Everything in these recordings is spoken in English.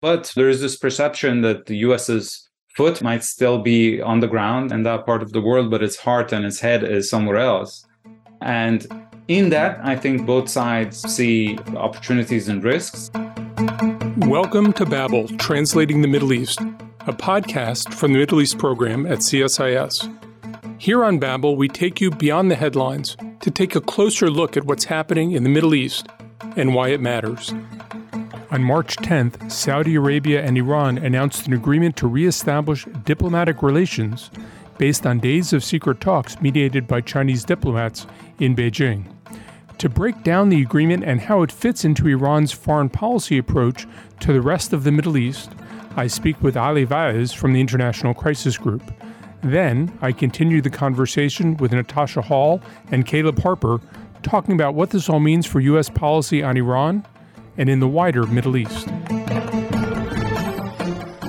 But there is this perception that the US's foot might still be on the ground in that part of the world, but its heart and its head is somewhere else. And in that, I think both sides see opportunities and risks. Welcome to Babel, Translating the Middle East, a podcast from the Middle East program at CSIS. Here on Babel, we take you beyond the headlines to take a closer look at what's happening in the Middle East and why it matters. On March 10th, Saudi Arabia and Iran announced an agreement to reestablish diplomatic relations based on days of secret talks mediated by Chinese diplomats in Beijing. To break down the agreement and how it fits into Iran's foreign policy approach to the rest of the Middle East, I speak with Ali Vaez from the International Crisis Group. Then I continue the conversation with Natasha Hall and Caleb Harper, talking about what this all means for U.S. policy on Iran and in the wider Middle East.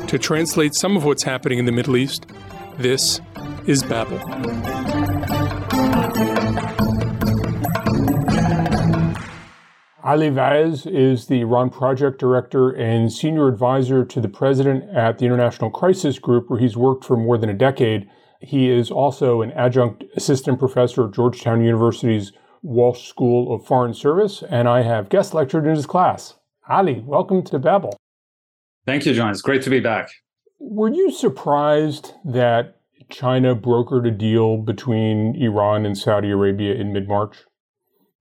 To translate some of what's happening in the Middle East, this is Babel. Ali Vaez is the Iran Project Director and Senior Advisor to the President at the International Crisis Group, where he's worked for more than a decade. He is also an adjunct assistant professor at Georgetown University's Walsh School of Foreign Service, and I have guest lectured in his class. Ali, welcome to Babel. Thank you, Jon. It's great to be back. Were you surprised that China brokered a deal between Iran and Saudi Arabia in mid March?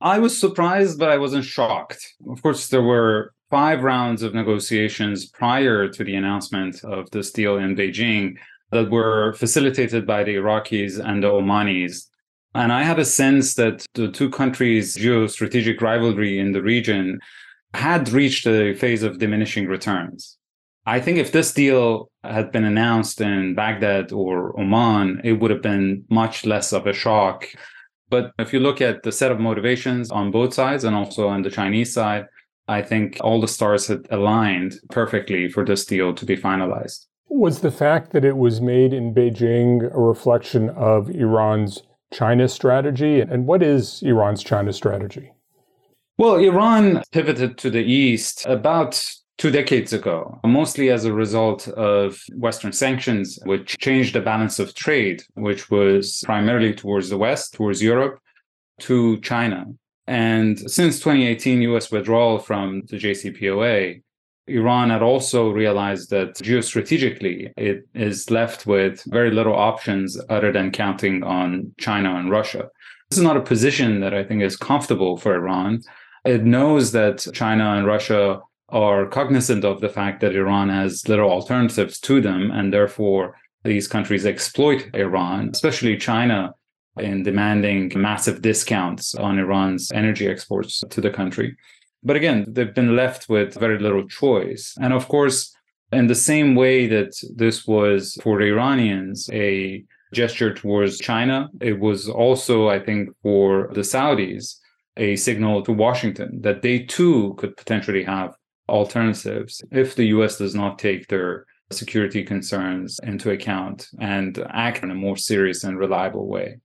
I was surprised, but I wasn't shocked. Of course, there were five rounds of negotiations prior to the announcement of this deal in Beijing that were facilitated by the Iraqis and the Omanis. And I had a sense that the two countries' geostrategic rivalry in the region had reached a phase of diminishing returns. I think if this deal had been announced in Baghdad or Oman, it would have been much less of a shock. But if you look at the set of motivations on both sides and also on the Chinese side, I think all the stars had aligned perfectly for this deal to be finalized. Was the fact that it was made in Beijing a reflection of Iran's China strategy? And what is Iran's China strategy? Well, Iran pivoted to the east about two decades ago, mostly as a result of Western sanctions, which changed the balance of trade, which was primarily towards the West, towards Europe, to China. And since 2018, US withdrawal from the JCPOA, Iran had also realized that geostrategically it is left with very little options other than counting on China and Russia. This is not a position that I think is comfortable for Iran. It knows that China and Russia are cognizant of the fact that Iran has little alternatives to them, and therefore these countries exploit Iran, especially China, in demanding massive discounts on Iran's energy exports to the country. But again, they've been left with very little choice. And of course, in the same way that this was for the Iranians a gesture towards China, it was also, I think, for the Saudis a signal to Washington that they too could potentially have alternatives if the US does not take their security concerns into account and act in a more serious and reliable way.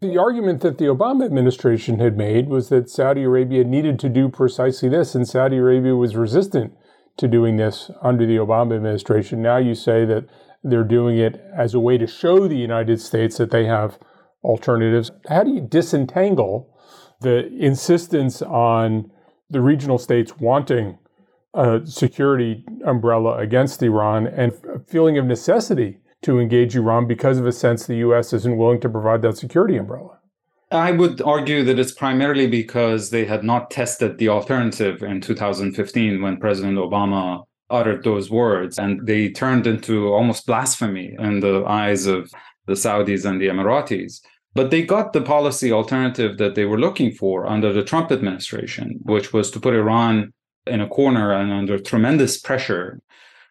The argument that the Obama administration had made was that Saudi Arabia needed to do precisely this, and Saudi Arabia was resistant to doing this under the Obama administration. Now you say that they're doing it as a way to show the United States that they have alternatives. How do you disentangle the insistence on the regional states wanting a security umbrella against Iran and a feeling of necessity to engage Iran because of a sense the U.S. isn't willing to provide that security umbrella? I would argue that it's primarily because they had not tested the alternative in 2015 when President Obama uttered those words, and they turned into almost blasphemy in the eyes of the Saudis and the Emiratis. But they got the policy alternative that they were looking for under the Trump administration, which was to put Iran in a corner and under tremendous pressure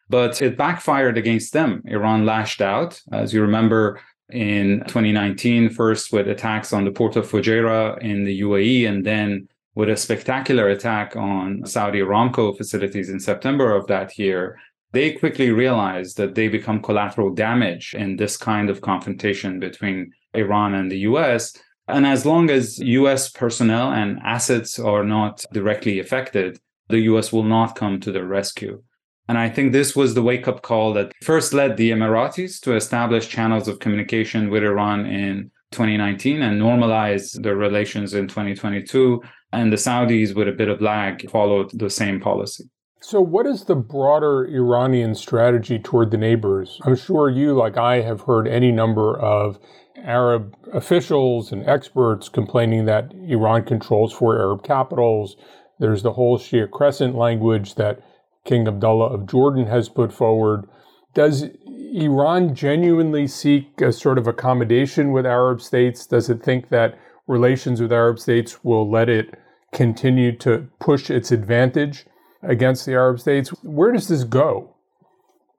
but it backfired against them. Iran lashed out. As you remember, in 2019, first with attacks on the port of Fujairah in the UAE, and then with a spectacular attack on Saudi Aramco facilities in September of that year, they quickly realized that they become collateral damage in this kind of confrontation between Iran and the US. And as long as US personnel and assets are not directly affected, the US will not come to their rescue. And I think this was the wake up call that first led the Emiratis to establish channels of communication with Iran in 2019 and normalize their relations in 2022. And the Saudis, with a bit of lag, followed the same policy. So, what is the broader Iranian strategy toward the neighbors? I'm sure you, like I, have heard any number of Arab officials and experts complaining that Iran controls four Arab capitals. There's the whole Shia Crescent language that King Abdullah of Jordan has put forward. Does Iran genuinely seek a sort of accommodation with Arab states? Does it think that relations with Arab states will let it continue to push its advantage? against the Arab states. Where does this go?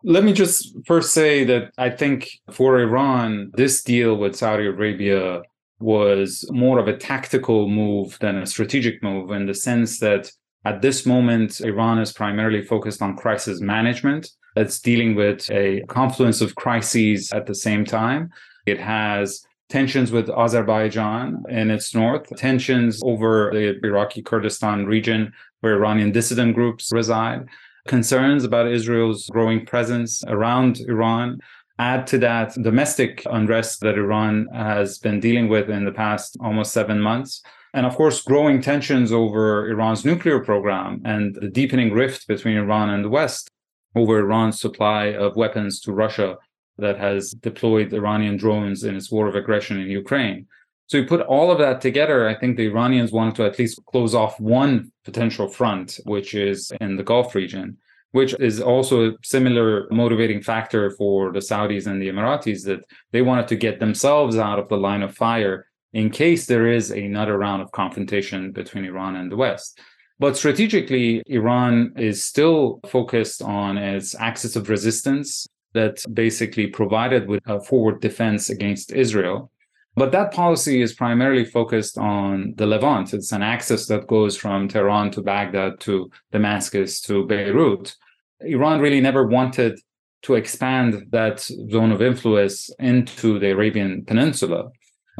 Let me just first say that I think for Iran, this deal with Saudi Arabia was more of a tactical move than a strategic move in the sense that at this moment, Iran is primarily focused on crisis management. It's dealing with a confluence of crises at the same time. It has tensions with Azerbaijan in its north, tensions over the Iraqi Kurdistan region where Iranian dissident groups reside, concerns about Israel's growing presence around Iran. Add to that domestic unrest that Iran has been dealing with in the past almost seven months. And of course, growing tensions over Iran's nuclear program and the deepening rift between Iran and the West over Iran's supply of weapons to Russia that has deployed Iranian drones in its war of aggression in Ukraine. So you put all of that together, I think the Iranians wanted to at least close off one potential front, which is in the Gulf region, which is also a similar motivating factor for the Saudis and the Emiratis that they wanted to get themselves out of the line of fire in case there is another round of confrontation between Iran and the West. But strategically, Iran is still focused on its axis of resistance that basically provided with a forward defense against Israel. But that policy is primarily focused on the Levant. It's an axis that goes from Tehran to Baghdad to Damascus to Beirut. Iran really never wanted to expand that zone of influence into the Arabian Peninsula.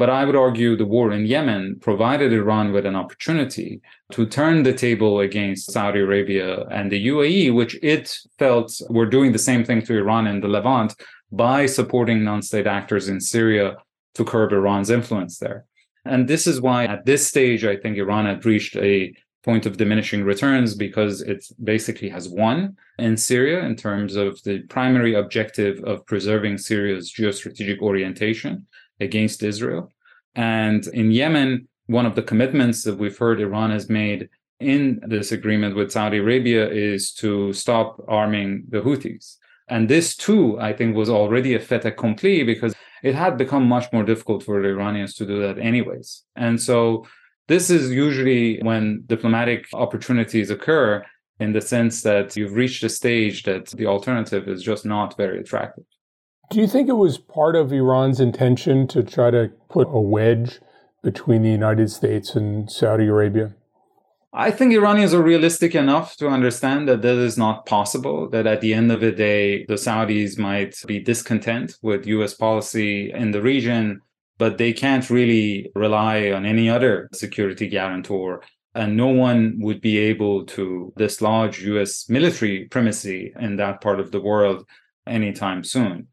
But I would argue the war in Yemen provided Iran with an opportunity to turn the table against Saudi Arabia and the UAE, which it felt were doing the same thing to Iran and the Levant by supporting non state actors in Syria to curb Iran's influence there. And this is why, at this stage, I think Iran had reached a point of diminishing returns because it basically has won in Syria in terms of the primary objective of preserving Syria's geostrategic orientation against Israel. And in Yemen, one of the commitments that we've heard Iran has made in this agreement with Saudi Arabia is to stop arming the Houthis. And this too, I think, was already a fait accompli because it had become much more difficult for the Iranians to do that, anyways. And so, this is usually when diplomatic opportunities occur in the sense that you've reached a stage that the alternative is just not very attractive. Do you think it was part of Iran's intention to try to put a wedge between the United States and Saudi Arabia? I think Iranians are realistic enough to understand that that is not possible, that at the end of the day, the Saudis might be discontent with US policy in the region, but they can't really rely on any other security guarantor. And no one would be able to dislodge US military primacy in that part of the world anytime soon.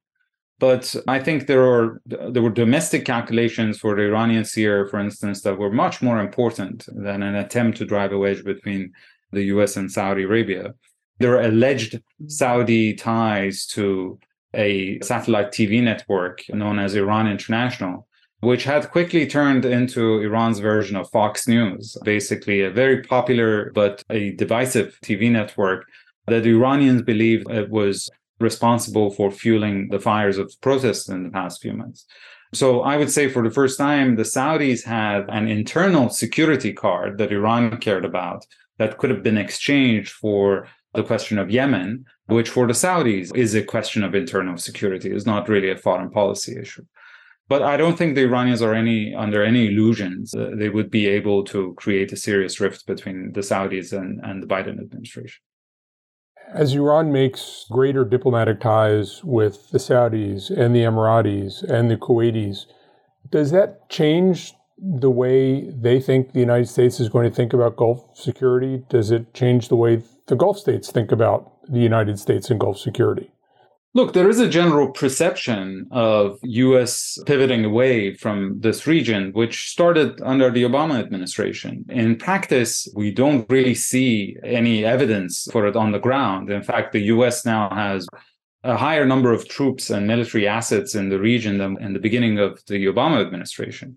But I think there are there were domestic calculations for the Iranians here, for instance, that were much more important than an attempt to drive a wedge between the U.S. and Saudi Arabia. There are alleged Saudi ties to a satellite TV network known as Iran International, which had quickly turned into Iran's version of Fox News, basically a very popular but a divisive TV network that Iranians believed it was responsible for fueling the fires of protests in the past few months. So I would say for the first time, the Saudis had an internal security card that Iran cared about that could have been exchanged for the question of Yemen, which for the Saudis is a question of internal security, is not really a foreign policy issue. But I don't think the Iranians are any under any illusions uh, they would be able to create a serious rift between the Saudis and, and the Biden administration. As Iran makes greater diplomatic ties with the Saudis and the Emiratis and the Kuwaitis, does that change the way they think the United States is going to think about Gulf security? Does it change the way the Gulf states think about the United States and Gulf security? Look, there is a general perception of US pivoting away from this region, which started under the Obama administration. In practice, we don't really see any evidence for it on the ground. In fact, the US now has a higher number of troops and military assets in the region than in the beginning of the Obama administration.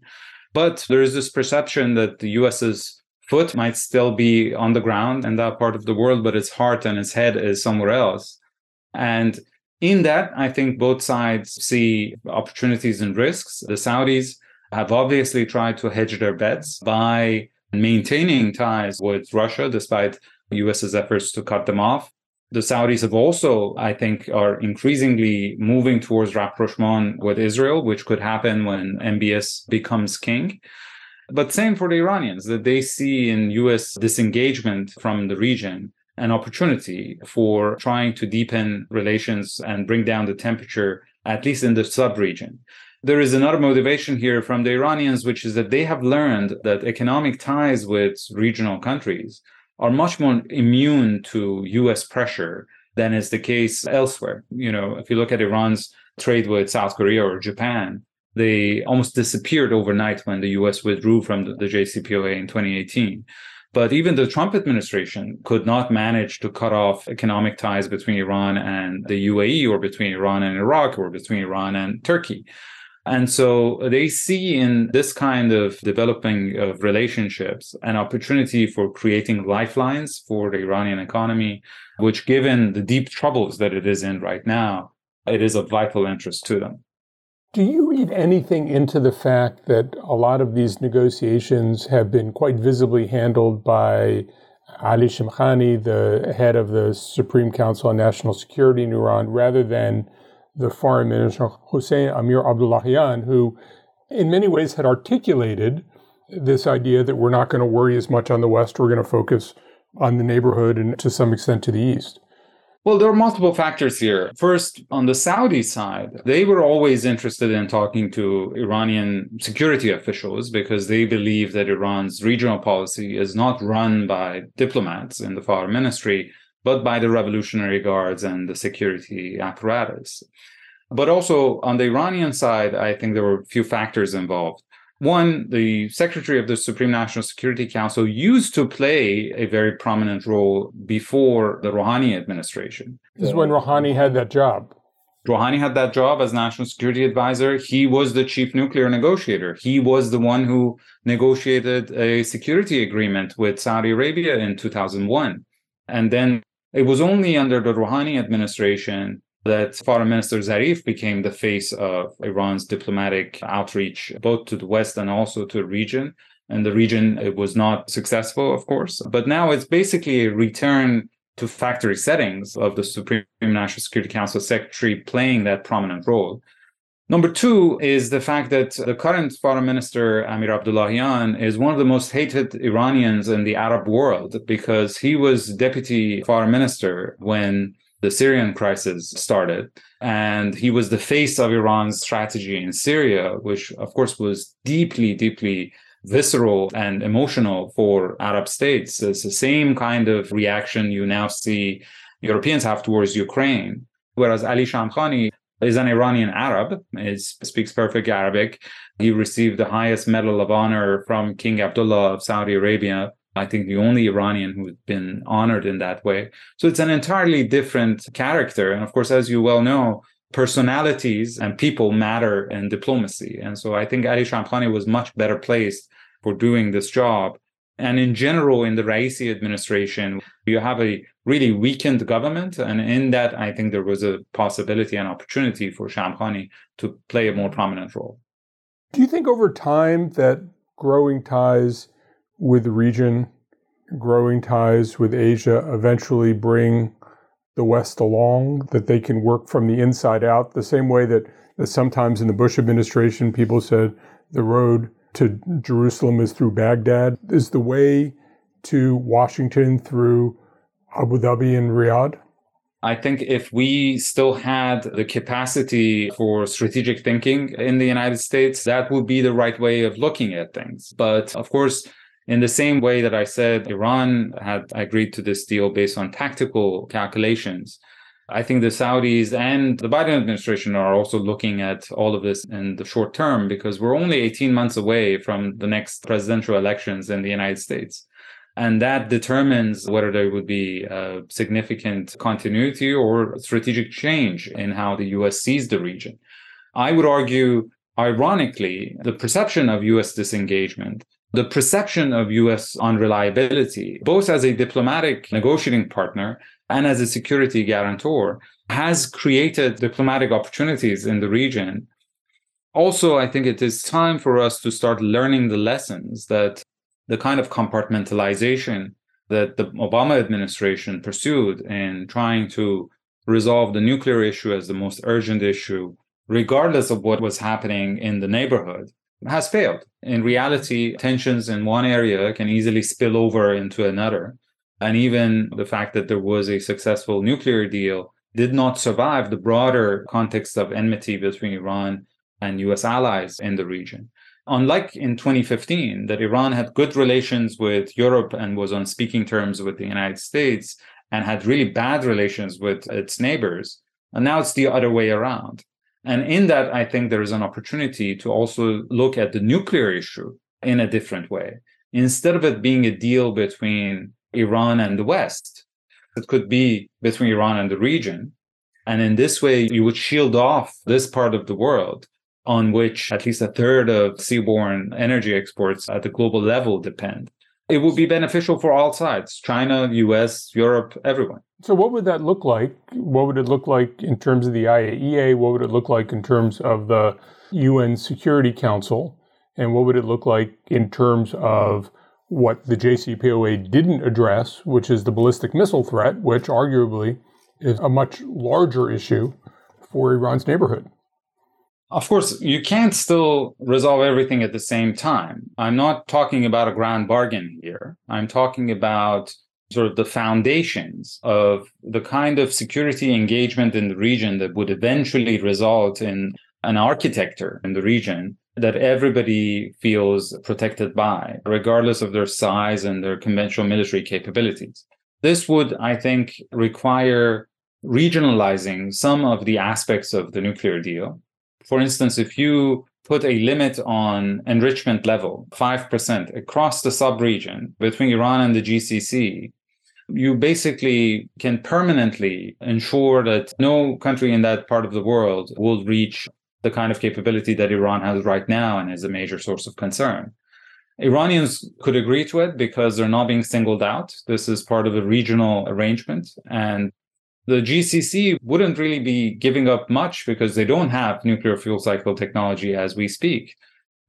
But there is this perception that the US's foot might still be on the ground in that part of the world, but its heart and its head is somewhere else. And in that, I think both sides see opportunities and risks. The Saudis have obviously tried to hedge their bets by maintaining ties with Russia despite US's efforts to cut them off. The Saudis have also, I think, are increasingly moving towards rapprochement with Israel, which could happen when MBS becomes king. But same for the Iranians, that they see in US disengagement from the region an opportunity for trying to deepen relations and bring down the temperature, at least in the sub region. There is another motivation here from the Iranians, which is that they have learned that economic ties with regional countries are much more immune to US pressure than is the case elsewhere. You know, if you look at Iran's trade with South Korea or Japan, they almost disappeared overnight when the US withdrew from the JCPOA in 2018. But even the Trump administration could not manage to cut off economic ties between Iran and the UAE or between Iran and Iraq or between Iran and Turkey. And so they see in this kind of developing of relationships an opportunity for creating lifelines for the Iranian economy, which given the deep troubles that it is in right now, it is of vital interest to them. Do you read anything into the fact that a lot of these negotiations have been quite visibly handled by Ali Shamkhani, the head of the Supreme Council on National Security in Iran, rather than the foreign minister Hossein Amir Abdullahian, who in many ways had articulated this idea that we're not going to worry as much on the West, we're going to focus on the neighborhood and to some extent to the East? Well, there are multiple factors here. First, on the Saudi side, they were always interested in talking to Iranian security officials because they believe that Iran's regional policy is not run by diplomats in the foreign ministry, but by the Revolutionary Guards and the security apparatus. But also on the Iranian side, I think there were a few factors involved. One, the secretary of the Supreme National Security Council used to play a very prominent role before the Rouhani administration. This is when Rouhani had that job. Rouhani had that job as national security advisor. He was the chief nuclear negotiator. He was the one who negotiated a security agreement with Saudi Arabia in 2001. And then it was only under the Rouhani administration that Foreign Minister Zarif became the face of Iran's diplomatic outreach, both to the West and also to the region. And the region it was not successful, of course. But now it's basically a return to factory settings of the Supreme National Security Council Secretary playing that prominent role. Number two is the fact that the current foreign minister, Amir Abdullahian, is one of the most hated Iranians in the Arab world because he was deputy foreign minister when the Syrian crisis started. And he was the face of Iran's strategy in Syria, which, of course, was deeply, deeply visceral and emotional for Arab states. It's the same kind of reaction you now see Europeans have towards Ukraine. Whereas Ali Shamkhani is an Iranian Arab, is, speaks perfect Arabic. He received the highest medal of honor from King Abdullah of Saudi Arabia I think the only Iranian who's been honored in that way. So it's an entirely different character. And of course, as you well know, personalities and people matter in diplomacy. And so I think Ali Shamkhani was much better placed for doing this job. And in general, in the Raisi administration, you have a really weakened government. And in that, I think there was a possibility and opportunity for Shamkhani to play a more prominent role. Do you think over time that growing ties with the region, growing ties with Asia eventually bring the West along, that they can work from the inside out, the same way that, that sometimes in the Bush administration people said the road to Jerusalem is through Baghdad. Is the way to Washington through Abu Dhabi and Riyadh? I think if we still had the capacity for strategic thinking in the United States, that would be the right way of looking at things. But of course, In the same way that I said Iran had agreed to this deal based on tactical calculations, I think the Saudis and the Biden administration are also looking at all of this in the short term because we're only 18 months away from the next presidential elections in the United States. And that determines whether there would be a significant continuity or strategic change in how the US sees the region. I would argue, ironically, the perception of US disengagement the perception of US unreliability, both as a diplomatic negotiating partner and as a security guarantor, has created diplomatic opportunities in the region. Also, I think it is time for us to start learning the lessons that the kind of compartmentalization that the Obama administration pursued in trying to resolve the nuclear issue as the most urgent issue, regardless of what was happening in the neighborhood, has failed. In reality, tensions in one area can easily spill over into another. And even the fact that there was a successful nuclear deal did not survive the broader context of enmity between Iran and US allies in the region. Unlike in 2015, that Iran had good relations with Europe and was on speaking terms with the United States and had really bad relations with its neighbors. And now it's the other way around. And in that, I think there is an opportunity to also look at the nuclear issue in a different way. Instead of it being a deal between Iran and the West, it could be between Iran and the region. And in this way, you would shield off this part of the world on which at least a third of seaborne energy exports at the global level depend. It would be beneficial for all sides China, US, Europe, everyone. So, what would that look like? What would it look like in terms of the IAEA? What would it look like in terms of the UN Security Council? And what would it look like in terms of what the JCPOA didn't address, which is the ballistic missile threat, which arguably is a much larger issue for Iran's neighborhood? Of course, you can't still resolve everything at the same time. I'm not talking about a grand bargain here. I'm talking about sort of the foundations of the kind of security engagement in the region that would eventually result in an architecture in the region that everybody feels protected by, regardless of their size and their conventional military capabilities. This would, I think, require regionalizing some of the aspects of the nuclear deal. For instance, if you put a limit on enrichment level, 5% across the sub-region between Iran and the GCC, you basically can permanently ensure that no country in that part of the world will reach the kind of capability that Iran has right now and is a major source of concern. Iranians could agree to it because they're not being singled out. This is part of a regional arrangement. And the GCC wouldn't really be giving up much because they don't have nuclear fuel cycle technology as we speak.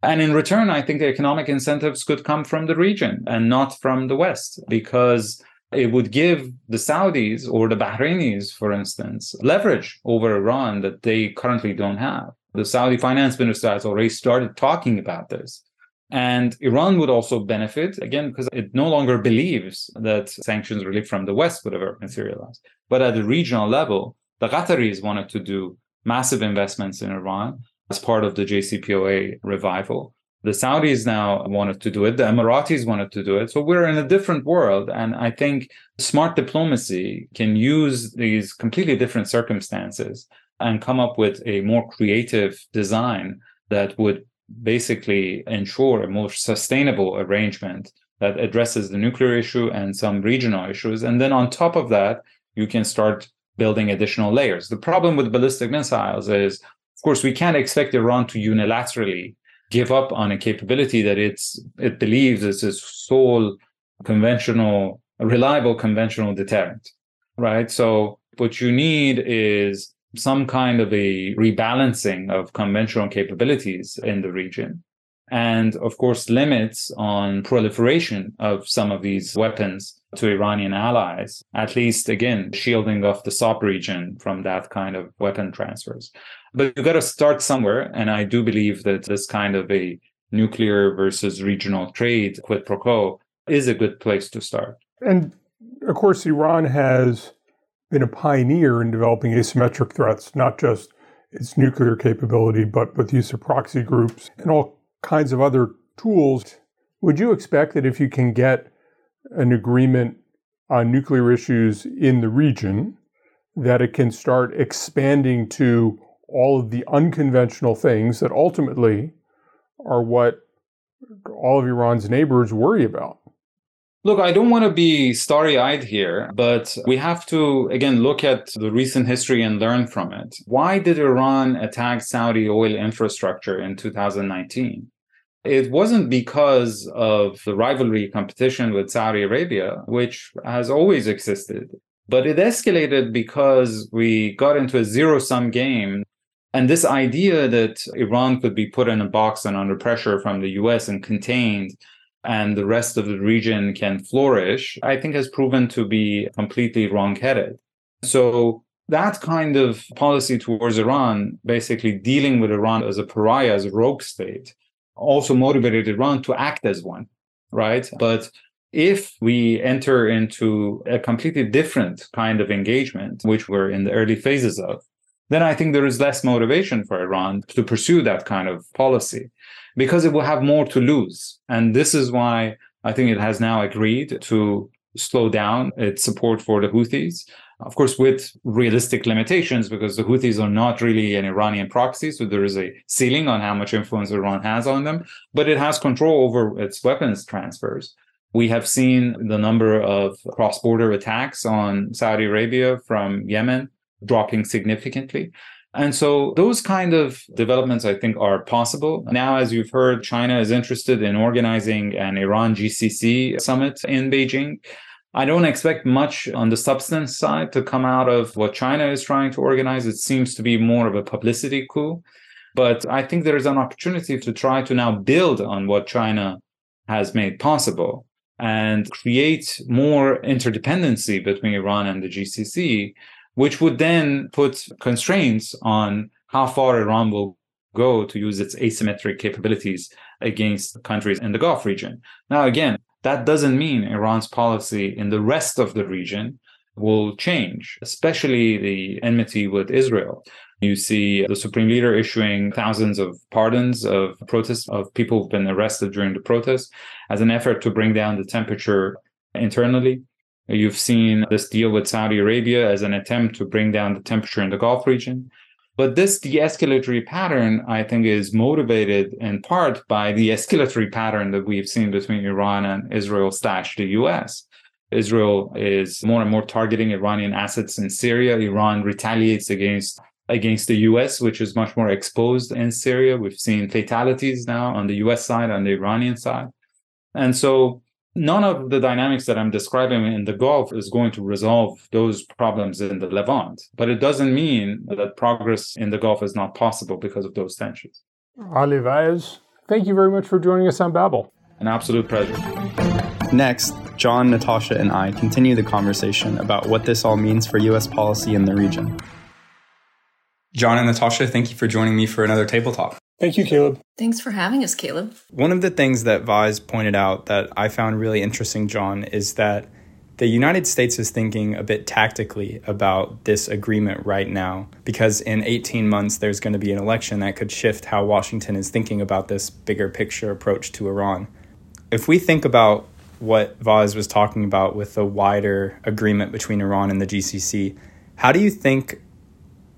And in return, I think the economic incentives could come from the region and not from the West because it would give the Saudis or the Bahrainis, for instance, leverage over Iran that they currently don't have. The Saudi finance minister has already started talking about this. And Iran would also benefit, again, because it no longer believes that sanctions relief from the West would ever materialize. But at the regional level, the Qataris wanted to do massive investments in Iran as part of the JCPOA revival. The Saudis now wanted to do it. The Emiratis wanted to do it. So we're in a different world. And I think smart diplomacy can use these completely different circumstances and come up with a more creative design that would basically ensure a more sustainable arrangement that addresses the nuclear issue and some regional issues. And then on top of that, you can start building additional layers. The problem with ballistic missiles is, of course, we can't expect Iran to unilaterally give up on a capability that it's it believes is its sole conventional, reliable conventional deterrent, right? So what you need is some kind of a rebalancing of conventional capabilities in the region. And of course, limits on proliferation of some of these weapons to Iranian allies, at least again, shielding off the sub region from that kind of weapon transfers. But you got to start somewhere. And I do believe that this kind of a nuclear versus regional trade quid pro quo is a good place to start. And of course, Iran has been a pioneer in developing asymmetric threats, not just its nuclear capability, but with use of proxy groups and all kinds of other tools. Would you expect that if you can get an agreement on nuclear issues in the region, that it can start expanding to all of the unconventional things that ultimately are what all of Iran's neighbors worry about? Look, I don't want to be starry eyed here, but we have to, again, look at the recent history and learn from it. Why did Iran attack Saudi oil infrastructure in 2019? It wasn't because of the rivalry competition with Saudi Arabia, which has always existed, but it escalated because we got into a zero sum game. And this idea that Iran could be put in a box and under pressure from the US and contained and the rest of the region can flourish, I think has proven to be completely wrong-headed. So that kind of policy towards Iran, basically dealing with Iran as a pariah, as a rogue state, also motivated Iran to act as one, right? But if we enter into a completely different kind of engagement, which we're in the early phases of, then I think there is less motivation for Iran to pursue that kind of policy because it will have more to lose. And this is why I think it has now agreed to slow down its support for the Houthis. Of course, with realistic limitations, because the Houthis are not really an Iranian proxy. So there is a ceiling on how much influence Iran has on them, but it has control over its weapons transfers. We have seen the number of cross border attacks on Saudi Arabia from Yemen dropping significantly. And so those kind of developments, I think, are possible. Now, as you've heard, China is interested in organizing an Iran GCC summit in Beijing. I don't expect much on the substance side to come out of what China is trying to organize. It seems to be more of a publicity coup. But I think there is an opportunity to try to now build on what China has made possible and create more interdependency between Iran and the GCC which would then put constraints on how far Iran will go to use its asymmetric capabilities against countries in the Gulf region. Now, again, that doesn't mean Iran's policy in the rest of the region will change, especially the enmity with Israel. You see the supreme leader issuing thousands of pardons of protests of people who've been arrested during the protests as an effort to bring down the temperature internally. You've seen this deal with Saudi Arabia as an attempt to bring down the temperature in the Gulf region. But this de escalatory pattern, I think, is motivated in part by the escalatory pattern that we've seen between Iran and Israel slash the US. Israel is more and more targeting Iranian assets in Syria. Iran retaliates against against the US, which is much more exposed in Syria. We've seen fatalities now on the US side, on the Iranian side. And so none of the dynamics that I'm describing in the Gulf is going to resolve those problems in the Levant. But it doesn't mean that progress in the Gulf is not possible because of those tensions. Ali Vaez, thank you very much for joining us on Babel. An absolute pleasure. Next, Jon, Natasha, and I continue the conversation about what this all means for U.S. policy in the region. Jon and Natasha, thank you for joining me for another table talk. Thank you, Caleb. Thanks for having us, Caleb. One of the things that Vaez pointed out that I found really interesting, Jon, is that the United States is thinking a bit tactically about this agreement right now because in 18 months there's going to be an election that could shift how Washington is thinking about this bigger picture approach to Iran. If we think about what Vaez was talking about with the wider agreement between Iran and the GCC, how do you think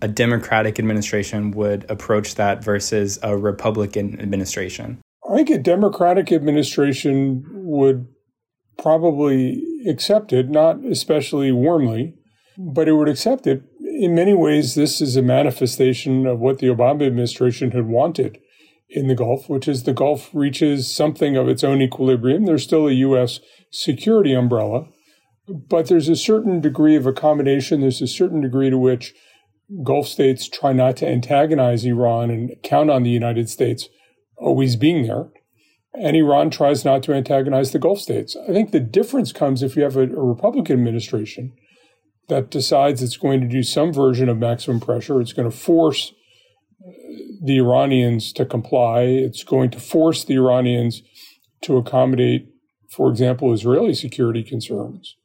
a Democratic administration would approach that versus a Republican administration? I think a Democratic administration would probably accept it, not especially warmly, but it would accept it. In many ways, this is a manifestation of what the Obama administration had wanted in the Gulf, which is the Gulf reaches something of its own equilibrium. There's still a U.S. security umbrella, but there's a certain degree of accommodation. There's a certain degree to which Gulf states try not to antagonize Iran and count on the United States always being there. And Iran tries not to antagonize the Gulf states. I think the difference comes if you have a, a Republican administration that decides it's going to do some version of maximum pressure. It's going to force uh, the Iranians to comply. It's going to force the Iranians to accommodate, for example, Israeli security concerns.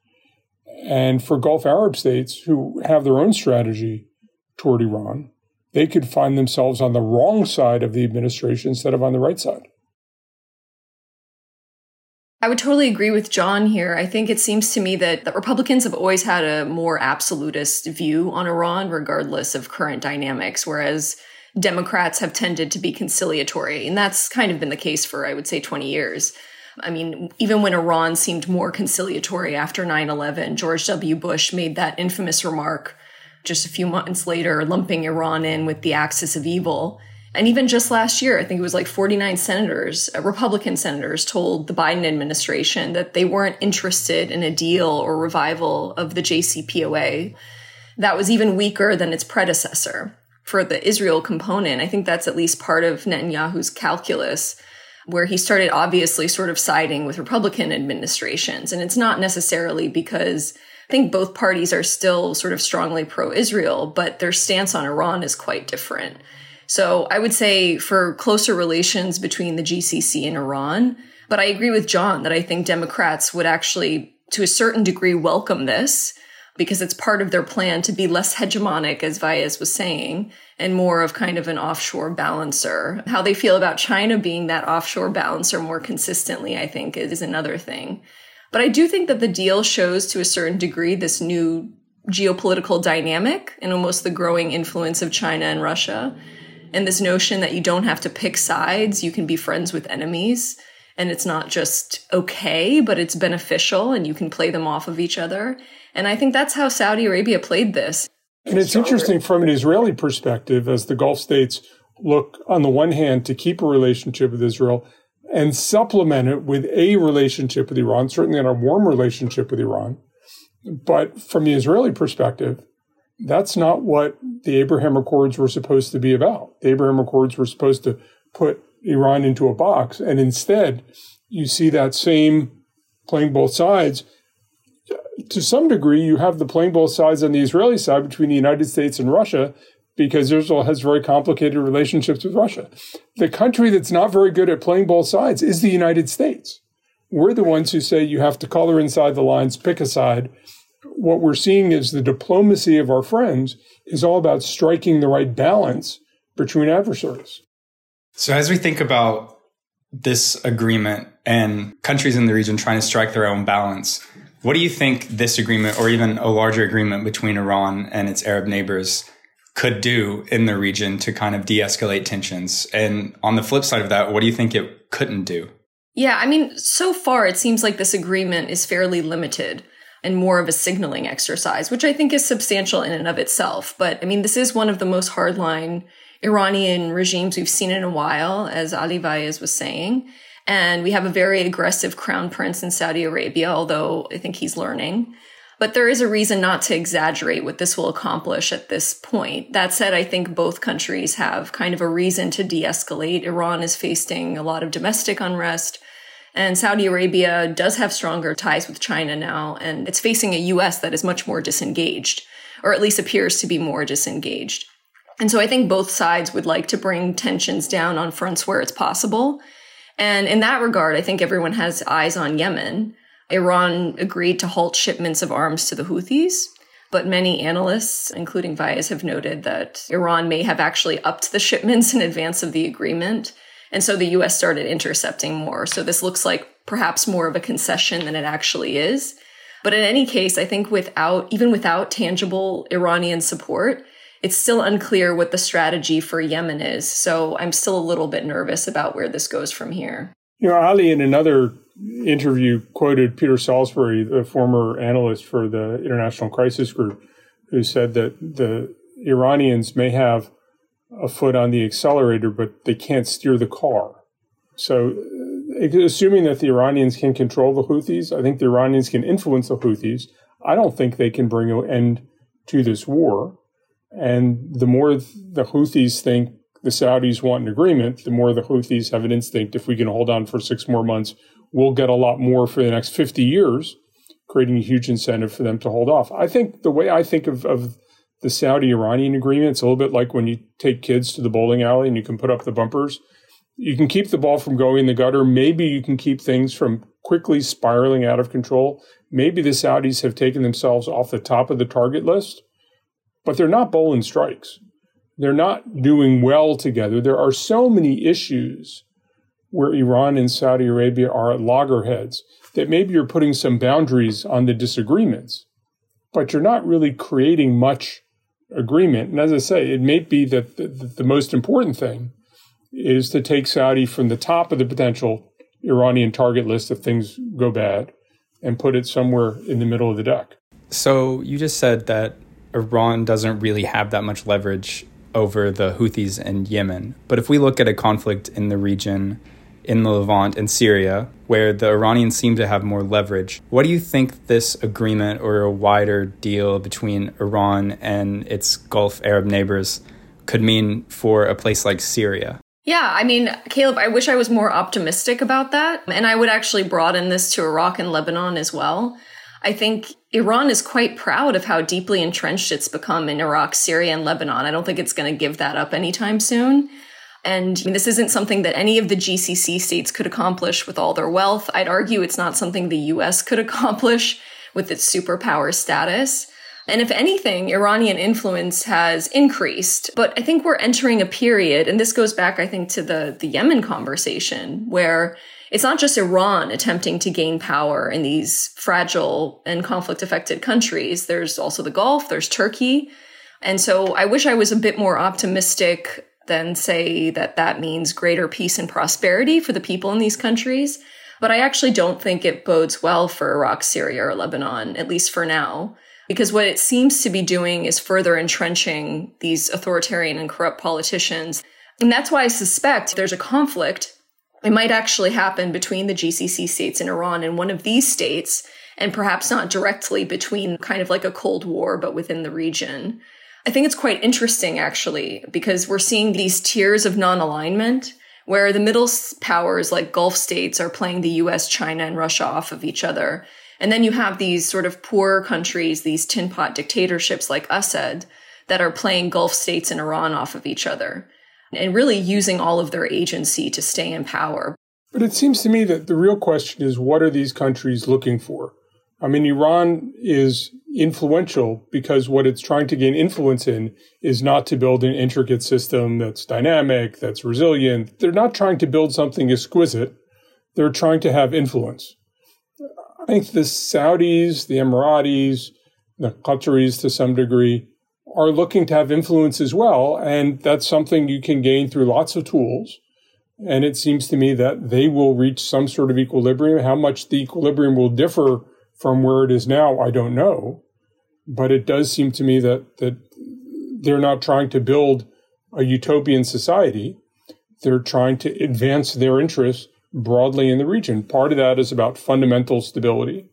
And for Gulf Arab states who have their own strategy toward Iran, they could find themselves on the wrong side of the administration instead of on the right side. I would totally agree with Jon here. I think it seems to me that, that Republicans have always had a more absolutist view on Iran, regardless of current dynamics, whereas Democrats have tended to be conciliatory. And that's kind of been the case for, I would say, 20 years. I mean, even when Iran seemed more conciliatory after 9 11, George W. Bush made that infamous remark just a few months later, lumping Iran in with the axis of evil. And even just last year, I think it was like 49 senators, uh, Republican senators, told the Biden administration that they weren't interested in a deal or revival of the JCPOA. That was even weaker than its predecessor. For the Israel component, I think that's at least part of Netanyahu's calculus, where he started obviously sort of siding with Republican administrations. And it's not necessarily because I think both parties are still sort of strongly pro Israel, but their stance on Iran is quite different. So I would say for closer relations between the GCC and Iran. But I agree with Jon that I think Democrats would actually, to a certain degree, welcome this because it's part of their plan to be less hegemonic, as Vaez was saying, and more of kind of an offshore balancer. How they feel about China being that offshore balancer more consistently, I think, is another thing. But I do think that the deal shows to a certain degree this new geopolitical dynamic and almost the growing influence of China and Russia and this notion that you don't have to pick sides, you can be friends with enemies. And it's not just okay, but it's beneficial and you can play them off of each other. And I think that's how Saudi Arabia played this. And it's interesting from an Israeli perspective as the Gulf states look, on the one hand, to keep a relationship with Israel and supplement it with a relationship with Iran, certainly in a warm relationship with Iran. But from the Israeli perspective, that's not what the Abraham Accords were supposed to be about. The Abraham Accords were supposed to put Iran into a box. And instead, you see that same playing both sides. To some degree, you have the playing both sides on the Israeli side between the United States and Russia because Israel has very complicated relationships with Russia. The country that's not very good at playing both sides is the United States. We're the ones who say you have to color inside the lines, pick a side, what we're seeing is the diplomacy of our friends is all about striking the right balance between adversaries. So, as we think about this agreement and countries in the region trying to strike their own balance, what do you think this agreement or even a larger agreement between Iran and its Arab neighbors could do in the region to kind of de escalate tensions? And on the flip side of that, what do you think it couldn't do? Yeah, I mean, so far it seems like this agreement is fairly limited and more of a signaling exercise, which I think is substantial in and of itself. But I mean, this is one of the most hardline Iranian regimes we've seen in a while, as Ali Vaez was saying. And we have a very aggressive crown prince in Saudi Arabia, although I think he's learning. But there is a reason not to exaggerate what this will accomplish at this point. That said, I think both countries have kind of a reason to de escalate. Iran is facing a lot of domestic unrest. And Saudi Arabia does have stronger ties with China now, and it's facing a US that is much more disengaged, or at least appears to be more disengaged. And so I think both sides would like to bring tensions down on fronts where it's possible. And in that regard, I think everyone has eyes on Yemen. Iran agreed to halt shipments of arms to the Houthis, but many analysts, including Vaez, have noted that Iran may have actually upped the shipments in advance of the agreement and so the US started intercepting more. So this looks like perhaps more of a concession than it actually is. But in any case, I think without, even without tangible Iranian support, it's still unclear what the strategy for Yemen is. So I'm still a little bit nervous about where this goes from here. You know, Ali, in another interview, quoted Peter Salisbury, the former analyst for the International Crisis Group, who said that the Iranians may have a foot on the accelerator, but they can't steer the car. So, uh, assuming that the Iranians can control the Houthis, I think the Iranians can influence the Houthis. I don't think they can bring an end to this war. And the more the Houthis think the Saudis want an agreement, the more the Houthis have an instinct if we can hold on for six more months, we'll get a lot more for the next 50 years, creating a huge incentive for them to hold off. I think the way I think of, of the Saudi Iranian agreement. It's a little bit like when you take kids to the bowling alley and you can put up the bumpers. You can keep the ball from going in the gutter. Maybe you can keep things from quickly spiraling out of control. Maybe the Saudis have taken themselves off the top of the target list, but they're not bowling strikes. They're not doing well together. There are so many issues where Iran and Saudi Arabia are at loggerheads, that maybe you're putting some boundaries on the disagreements, but you're not really creating much agreement. And as I say, it may be that the, the most important thing is to take Saudi from the top of the potential Iranian target list if things go bad and put it somewhere in the middle of the deck. So you just said that Iran doesn't really have that much leverage over the Houthis in Yemen. But if we look at a conflict in the region, in the Levant and Syria, where the Iranians seem to have more leverage, what do you think this agreement or a wider deal between Iran and its Gulf Arab neighbors could mean for a place like Syria? Yeah, I mean, Caleb, I wish I was more optimistic about that. And I would actually broaden this to Iraq and Lebanon as well. I think Iran is quite proud of how deeply entrenched it's become in Iraq, Syria, and Lebanon. I don't think it's going to give that up anytime soon. And I mean, this isn't something that any of the GCC states could accomplish with all their wealth. I'd argue it's not something the US could accomplish with its superpower status. And if anything, Iranian influence has increased. But I think we're entering a period, and this goes back, I think, to the, the Yemen conversation, where it's not just Iran attempting to gain power in these fragile and conflict affected countries. There's also the Gulf, there's Turkey. And so I wish I was a bit more optimistic than say that that means greater peace and prosperity for the people in these countries. But I actually don't think it bodes well for Iraq, Syria, or Lebanon, at least for now because what it seems to be doing is further entrenching these authoritarian and corrupt politicians. And that's why I suspect there's a conflict. It might actually happen between the GCC states and Iran and one of these states, and perhaps not directly between kind of like a Cold War, but within the region. I think it's quite interesting actually, because we're seeing these tiers of non alignment where the middle powers like Gulf states are playing the US, China, and Russia off of each other. And then you have these sort of poor countries, these tin pot dictatorships like Assad that are playing Gulf states and Iran off of each other and really using all of their agency to stay in power. But it seems to me that the real question is what are these countries looking for? I mean, Iran is influential because what it's trying to gain influence in is not to build an intricate system that's dynamic, that's resilient. They're not trying to build something exquisite. They're trying to have influence. I think the Saudis, the Emiratis, the Qataris to some degree are looking to have influence as well. And that's something you can gain through lots of tools. And it seems to me that they will reach some sort of equilibrium. How much the equilibrium will differ from where it is now, I don't know. But it does seem to me that, that they're not trying to build a utopian society. They're trying to advance their interests broadly in the region. Part of that is about fundamental stability,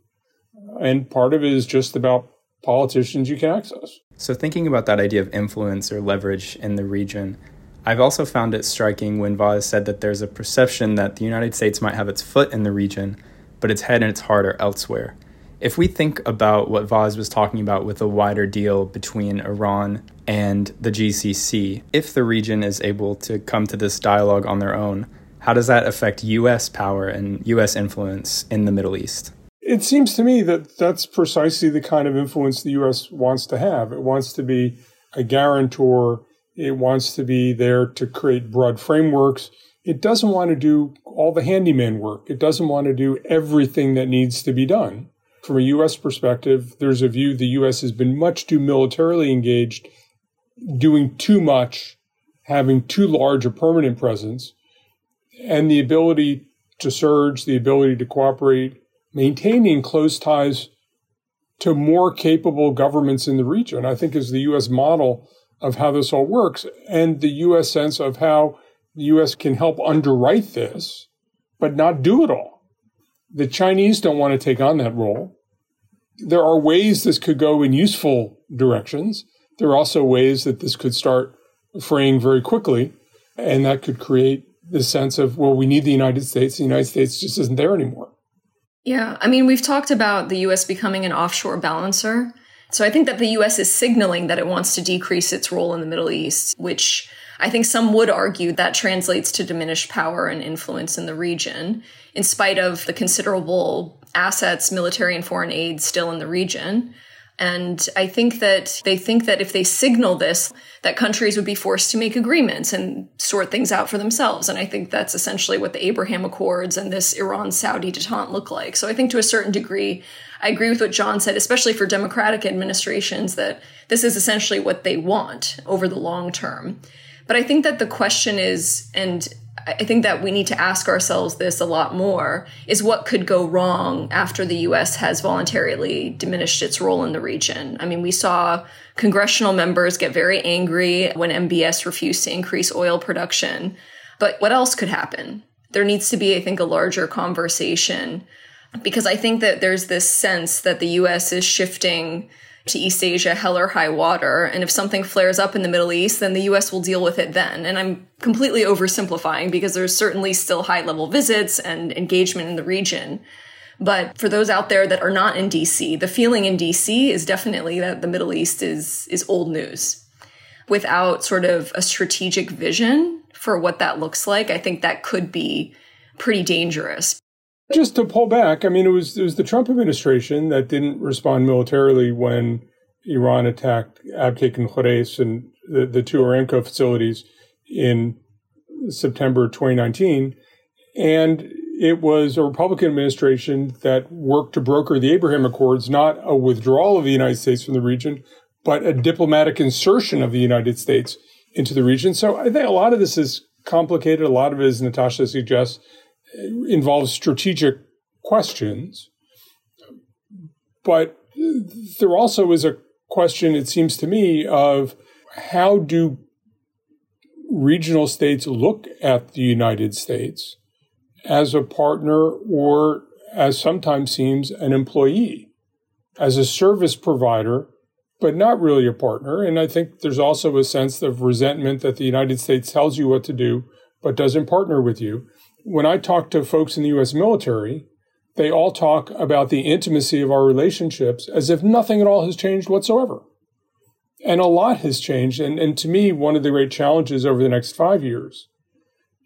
and part of it is just about politicians you can access. So, thinking about that idea of influence or leverage in the region, I've also found it striking when Vaez said that there's a perception that the United States might have its foot in the region, but its head and its heart are elsewhere. If we think about what Vaez was talking about with a wider deal between Iran and the GCC, if the region is able to come to this dialogue on their own, how does that affect U.S. power and U.S. influence in the Middle East? It seems to me that that's precisely the kind of influence the U.S. wants to have. It wants to be a guarantor. It wants to be there to create broad frameworks. It doesn't want to do all the handyman work. It doesn't want to do everything that needs to be done. From a U.S. perspective, there's a view the U.S. has been much too militarily engaged, doing too much, having too large a permanent presence, and the ability to surge, the ability to cooperate, maintaining close ties to more capable governments in the region, I think is the U.S. model of how this all works and the U.S. sense of how the U.S. can help underwrite this, but not do it all. The Chinese don't want to take on that role. There are ways this could go in useful directions. There are also ways that this could start fraying very quickly, and that could create the sense of, well, we need the United States. The United States just isn't there anymore. Yeah. I mean, we've talked about the US becoming an offshore balancer. So I think that the US is signaling that it wants to decrease its role in the Middle East, which I think some would argue that translates to diminished power and influence in the region, in spite of the considerable assets, military and foreign aid still in the region. And I think that they think that if they signal this, that countries would be forced to make agreements and sort things out for themselves. And I think that's essentially what the Abraham Accords and this Iran Saudi detente look like. So I think to a certain degree, I agree with what Jon said, especially for democratic administrations, that this is essentially what they want over the long term. But I think that the question is, and I think that we need to ask ourselves this a lot more is what could go wrong after the US has voluntarily diminished its role in the region. I mean, we saw congressional members get very angry when MBS refused to increase oil production. But what else could happen? There needs to be, I think, a larger conversation because I think that there's this sense that the US is shifting to East Asia, hell or high water. And if something flares up in the Middle East, then the US will deal with it then. And I'm completely oversimplifying because there's certainly still high level visits and engagement in the region. But for those out there that are not in DC, the feeling in DC is definitely that the Middle East is, is old news. Without sort of a strategic vision for what that looks like, I think that could be pretty dangerous. Just to pull back, I mean, it was it was the Trump administration that didn't respond militarily when Iran attacked Abqaiq and Khurais and the, the two Aramco facilities in September 2019. And it was a Republican administration that worked to broker the Abraham Accords, not a withdrawal of the United States from the region, but a diplomatic insertion of the United States into the region. So I think a lot of this is complicated. A lot of it, as Natasha suggests, involves strategic questions. But there also is a question, it seems to me, of how do regional states look at the United States as a partner or, as sometimes seems, an employee, as a service provider, but not really a partner. And I think there's also a sense of resentment that the United States tells you what to do, but doesn't partner with you when I talk to folks in the US military, they all talk about the intimacy of our relationships as if nothing at all has changed whatsoever. And a lot has changed. And, and to me, one of the great challenges over the next five years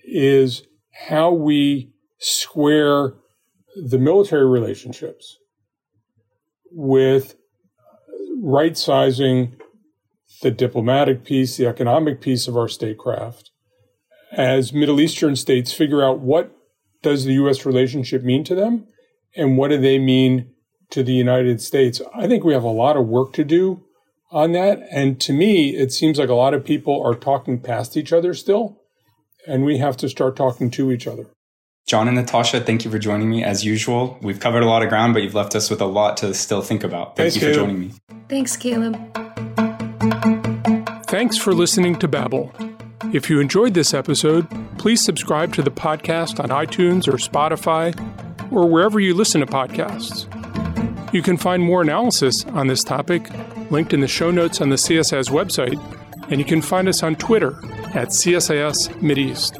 is how we square the military relationships with right sizing the diplomatic piece, the economic piece of our statecraft, as Middle Eastern states figure out what does the U.S. relationship mean to them and what do they mean to the United States. I think we have a lot of work to do on that. And to me, it seems like a lot of people are talking past each other still, and we have to start talking to each other. Jon and Natasha, thank you for joining me as usual. We've covered a lot of ground, but you've left us with a lot to still think about. Thank Thanks, you for Caleb. joining me. Thanks, Caleb. Thanks for listening to Babel. If you enjoyed this episode, please subscribe to the podcast on iTunes or Spotify or wherever you listen to podcasts. You can find more analysis on this topic linked in the show notes on the CSIS website, and you can find us on Twitter at CSIS Mideast.